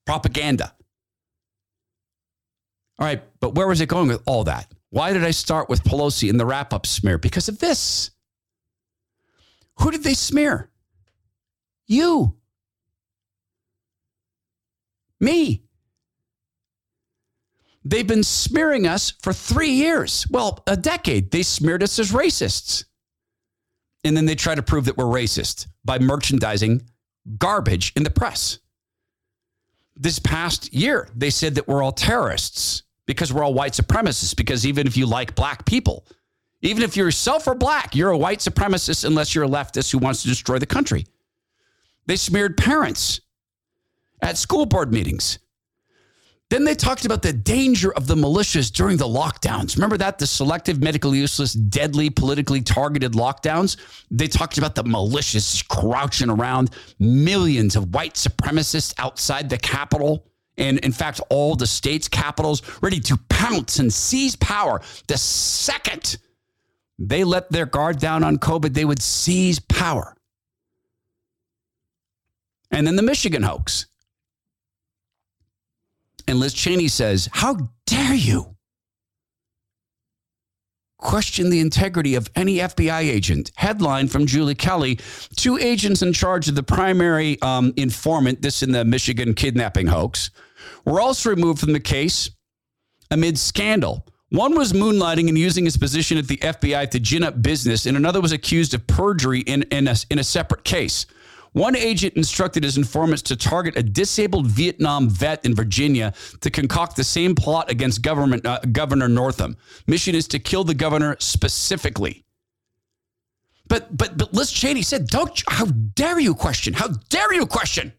propaganda. All right, but where was it going with all that? Why did I start with Pelosi in the wrap up smear? Because of this. Who did they smear? You. Me. They've been smearing us for three years. Well, a decade. They smeared us as racists. And then they try to prove that we're racist by merchandising garbage in the press. This past year, they said that we're all terrorists because we're all white supremacists. Because even if you like black people, even if you yourself are black, you're a white supremacist unless you're a leftist who wants to destroy the country. They smeared parents at school board meetings. Then they talked about the danger of the militias during the lockdowns. Remember that? The selective, medical useless, deadly, politically targeted lockdowns? They talked about the militias crouching around millions of white supremacists outside the Capitol. And in fact, all the state's capitals ready to pounce and seize power the second they let their guard down on COVID, they would seize power. And then the Michigan hoax. And Liz Cheney says, How dare you question the integrity of any FBI agent? Headline from Julie Kelly Two agents in charge of the primary um, informant, this in the Michigan kidnapping hoax, were also removed from the case amid scandal. One was moonlighting and using his position at the FBI to gin up business, and another was accused of perjury in, in, a, in a separate case. One agent instructed his informants to target a disabled Vietnam vet in Virginia to concoct the same plot against government, uh, Governor Northam. Mission is to kill the governor specifically. But but but Liz Cheney said, "Don't how dare you question? How dare you question?"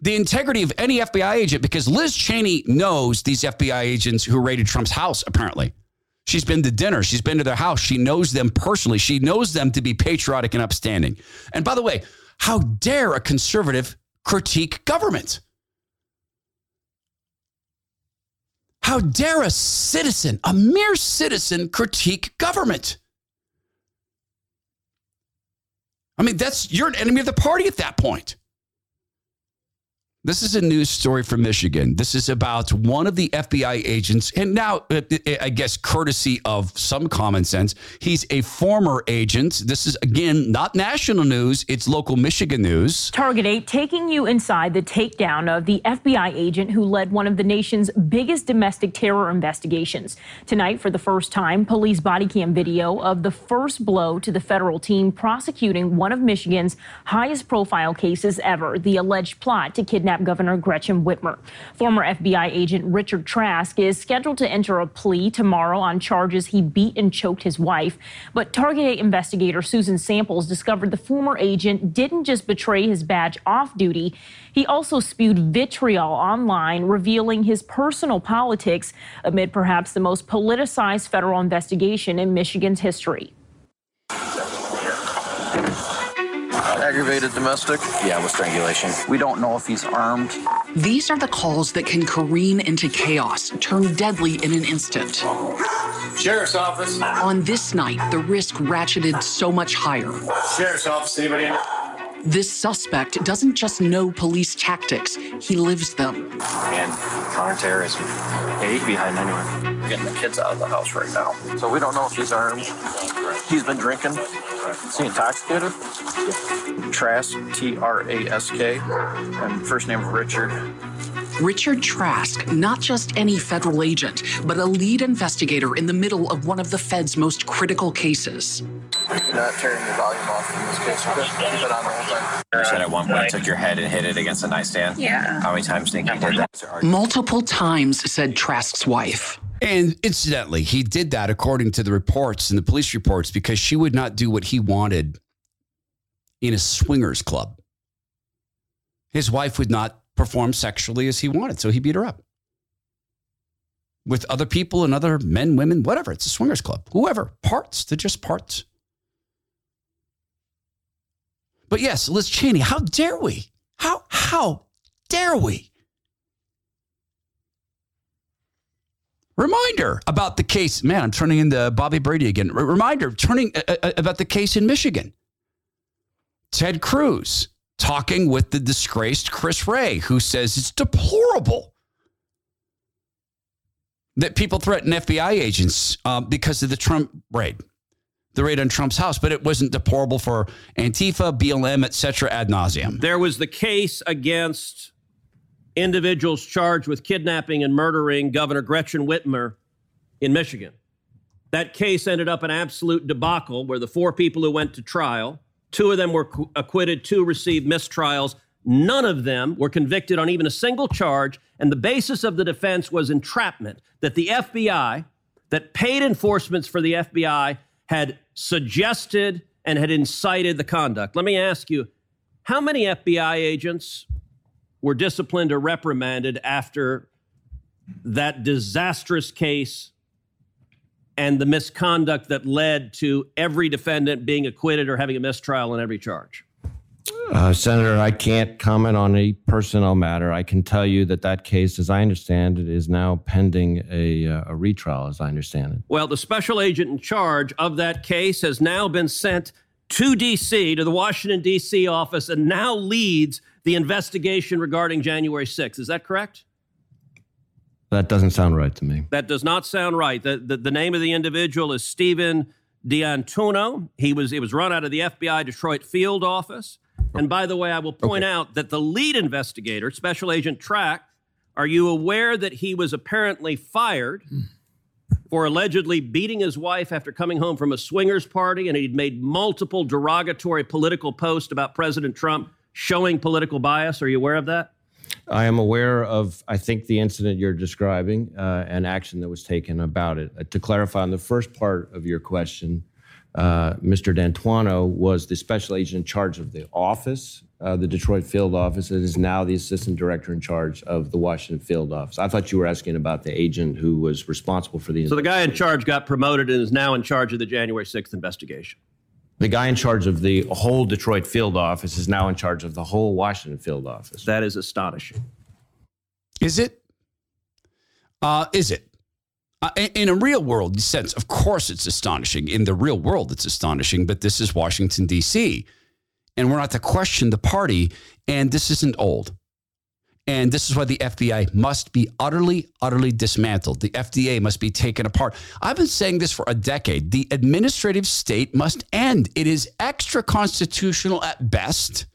the integrity of any FBI agent because Liz Cheney knows these FBI agents who raided Trump's house, apparently. She's been to dinner. She's been to their house. She knows them personally. She knows them to be patriotic and upstanding. And by the way, how dare a conservative critique government? How dare a citizen, a mere citizen, critique government? I mean, that's you're an enemy of the party at that point. This is a news story from Michigan. This is about one of the FBI agents, and now, uh, uh, I guess, courtesy of some common sense, he's a former agent. This is, again, not national news, it's local Michigan news. Target 8 taking you inside the takedown of the FBI agent who led one of the nation's biggest domestic terror investigations. Tonight, for the first time, police body cam video of the first blow to the federal team prosecuting one of Michigan's highest profile cases ever the alleged plot to kidnap kidnap Governor Gretchen Whitmer. Former FBI agent Richard Trask is scheduled to enter a plea tomorrow on charges he beat and choked his wife. But Target 8 investigator Susan Samples discovered the former agent didn't just betray his badge off duty, he also spewed vitriol online, revealing his personal politics amid perhaps the most politicized federal investigation in Michigan's history. Aggravated domestic? Yeah, with strangulation. We don't know if he's armed. These are the calls that can careen into chaos, turn deadly in an instant. Sheriff's office. On this night, the risk ratcheted so much higher. Sheriff's office, anybody? This suspect doesn't just know police tactics, he lives them. And counterterrorism. Yeah, he could be hiding anywhere. Getting the kids out of the house right now. So we don't know if he's armed. He's been drinking. Is he intoxicated? Trask, T R A S K, and first name Richard. Richard Trask, not just any federal agent, but a lead investigator in the middle of one of the Fed's most critical cases. Not turning your volume off in this case, okay? Keep it on the whole time. You said at one point took your head and hit it against the nightstand? Yeah. How many times think you did that? Multiple times, said Trask's wife. And incidentally, he did that according to the reports and the police reports because she would not do what he wanted in a swingers club. His wife would not perform sexually as he wanted, so he beat her up with other people and other men, women, whatever. It's a swingers club. Whoever, parts, they're just parts. But yes, Liz Cheney, how dare we? How how dare we? Reminder about the case. Man, I'm turning into Bobby Brady again. reminder turning uh, uh, about the case in Michigan. Ted Cruz talking with the disgraced Chris Wray, who says it's deplorable that people threaten FBI agents uh, because of the Trump raid, the raid on Trump's house, but it wasn't deplorable for Antifa, BLM, et cetera, ad nauseum. There was the case against individuals charged with kidnapping and murdering Governor Gretchen Whitmer in Michigan. That case ended up an absolute debacle where the four people who went to trial, two of them were acquitted, two received mistrials. None of them were convicted on even a single charge. And the basis of the defense was entrapment that the FBI, that paid enforcements for the FBI, had suggested and had incited the conduct. Let me ask you how many FBI agents were disciplined or reprimanded after that disastrous case and the misconduct that led to every defendant being acquitted or having a mistrial on every charge? Uh, Senator, I can't comment on a personnel matter. I can tell you that that case, as I understand it, is now pending a, uh, a retrial, as I understand it. Well, the special agent in charge of that case has now been sent to D.C., to the Washington, D.C. office, and now leads the investigation regarding January 6th. Is that correct? That doesn't sound right to me. That does not sound right. The, the, the name of the individual is Stephen D'Antuono. He was, it was run out of the FBI Detroit field office. And by the way, I will point okay. out that the lead investigator, Special Agent Trask, are you aware that he was apparently fired hmm. for allegedly beating his wife after coming home from a swingers party and he'd made multiple derogatory political posts about President Trump showing political bias? Are you aware of that? I am aware of, I think, the incident you're describing uh, and action that was taken about it. Uh, to clarify on the first part of your question, uh, Mr. D'Antuono was the special agent in charge of the office, uh, the Detroit field office, and is now the assistant director in charge of the Washington field office. I thought you were asking about the agent who was responsible for the. So the guy in charge got promoted and is now in charge of the January 6th investigation. The guy in charge of the whole Detroit field office is now in charge of the whole Washington field office. That is astonishing. Is it? Uh, is it? Uh, in a real world sense, of course, it's astonishing. In the real world, it's astonishing, but this is Washington, D.C. And we're not to question the party. And this isn't old. And this is why the FBI must be utterly, utterly dismantled. The FDA must be taken apart. I've been saying this for a decade. The administrative state must end. It is extra constitutional at best.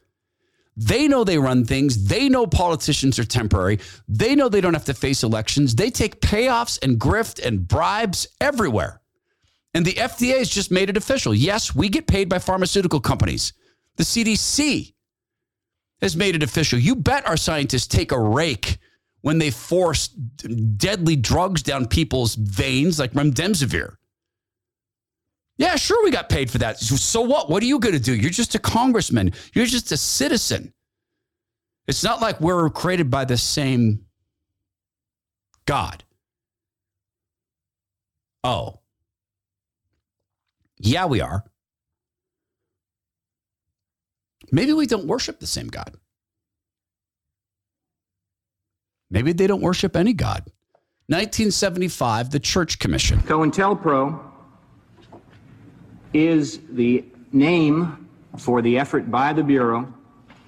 They know they run things. They know politicians are temporary. They know they don't have to face elections. They take payoffs and grift and bribes everywhere. And the FDA has just made it official. Yes, we get paid by pharmaceutical companies. The CDC has made it official. You bet our scientists take a rake when they force deadly drugs down people's veins like remdesivir. Yeah, sure, we got paid for that. So what? What are you going to do? You're just a congressman. You're just a citizen. It's not like we're created by the same God. Oh. Yeah, we are. Maybe we don't worship the same God. Maybe they don't worship any God. 1975, the Church Commission. COINTELPRO is the name for the effort by the Bureau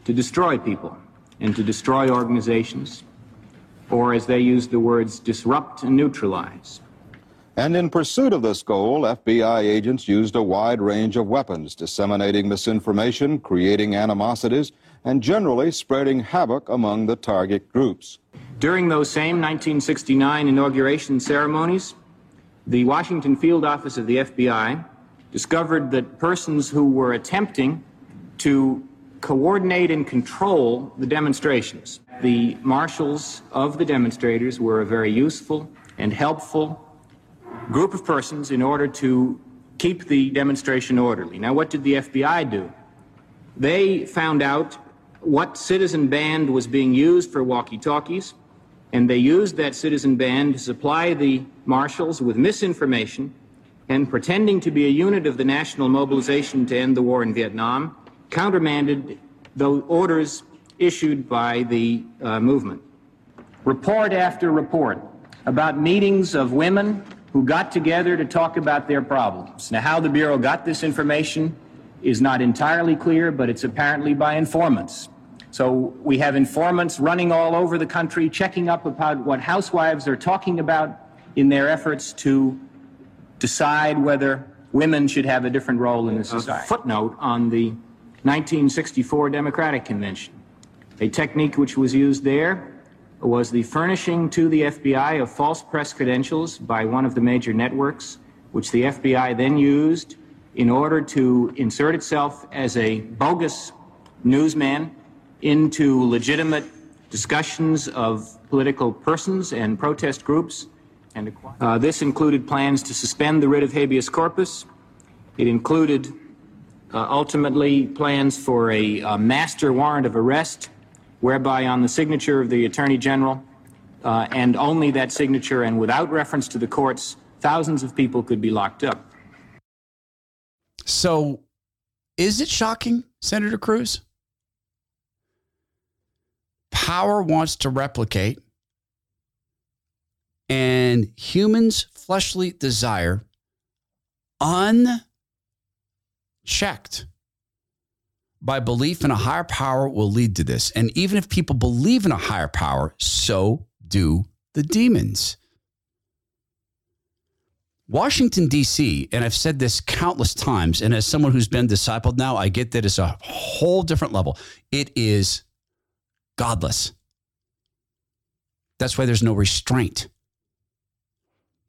to destroy people and to destroy organizations, or as they use the words, disrupt and neutralize. And in pursuit of this goal, FBI agents used a wide range of weapons, disseminating misinformation, creating animosities, and generally spreading havoc among the target groups. During those same 1969 inauguration ceremonies, the Washington field office of the FBI discovered that persons who were attempting to coordinate and control the demonstrations. The marshals of the demonstrators were a very useful and helpful group of persons in order to keep the demonstration orderly. Now, what did the FBI do? They found out what citizen band was being used for walkie talkies, and they used that citizen band to supply the marshals with misinformation and pretending to be a unit of the national mobilization to end the war in Vietnam, countermanded the orders issued by the uh, movement. Report after report about meetings of women who got together to talk about their problems. Now, how the Bureau got this information is not entirely clear, but it's apparently by informants. So we have informants running all over the country, checking up about what housewives are talking about in their efforts to decide whether women should have a different role in the society. A footnote on the 1964 Democratic Convention. A technique which was used there was the furnishing to the FBI of false press credentials by one of the major networks, which the FBI then used in order to insert itself as a bogus newsman into legitimate discussions of political persons and protest groups. And uh, this included plans to suspend the writ of habeas corpus. It included uh, ultimately plans for a, a, master warrant of arrest, whereby on the signature of the Attorney General, uh, and only that signature and without reference to the courts, thousands of people could be locked up. So, is it shocking, Senator Cruz? Power wants to replicate, and humans' fleshly desire unchecked by belief in a higher power will lead to this. And even if people believe in a higher power, so do the demons. Washington, D.C., and I've said this countless times, and as someone who's been discipled now, I get that it's a whole different level. It is godless. That's why there's no restraint.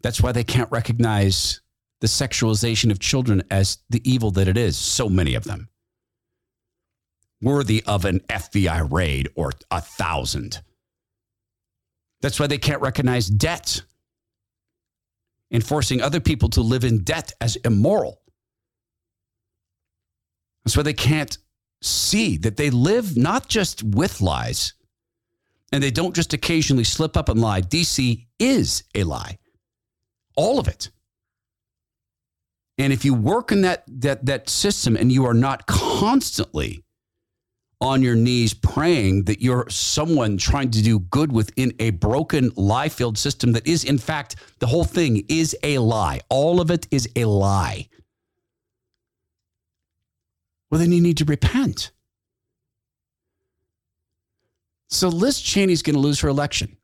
That's why they can't recognize the sexualization of children as the evil that it is, so many of them. Worthy of an FBI raid or a thousand. That's why they can't recognize debt and forcing other people to live in debt as immoral. That's why they can't see that they live not just with lies and they don't just occasionally slip up and lie. DC is a lie, all of it. And if you work in that, that, that system and you are not constantly on your knees praying that you're someone trying to do good within a broken lie filled system that is, in fact, the whole thing is a lie. All of it is a lie. Well, then you need to repent. So Liz Cheney's going to lose her election.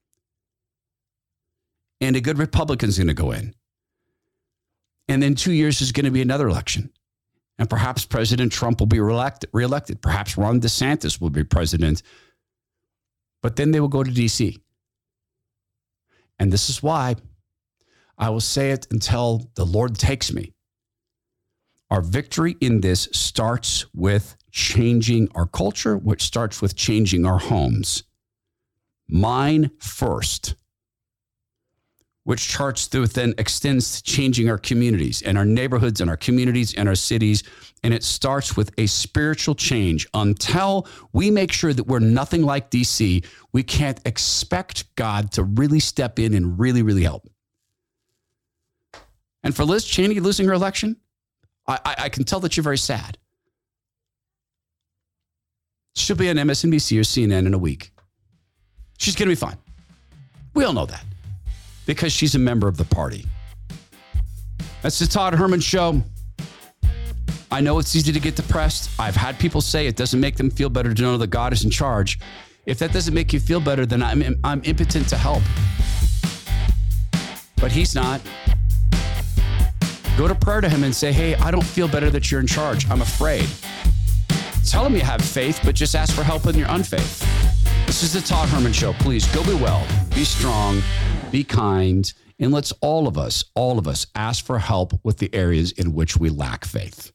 And a good Republican's going to go in. And then two years is going to be another election. And perhaps President Trump will be reelected. Perhaps Ron DeSantis will be president. But then they will go to D.C. And this is why I will say it until the Lord takes me. Our victory in this starts with changing our culture, which starts with changing our homes. Mine first which charts through then extends to changing our communities and our neighborhoods and our communities and our cities. And it starts with a spiritual change. Until we make sure that we're nothing like DC, we can't expect God to really step in and really, really help. And for Liz Cheney losing her election, I, I, I can tell that you're very sad. She'll be on MSNBC or CNN in a week. She's going to be fine. We all know that because she's a member of the party. That's the Todd Herman Show. I know it's easy to get depressed. I've had people say it doesn't make them feel better to know that God is in charge. If that doesn't make you feel better, then I'm, I'm impotent to help. But He's not. Go to prayer to Him and say, Hey, I don't feel better that you're in charge. I'm afraid. Tell Him you have faith, but just ask for help in your unfaith. This is the Todd Herman Show. Please go be well, be strong, be kind, and let's all of us, all of us, ask for help with the areas in which we lack faith.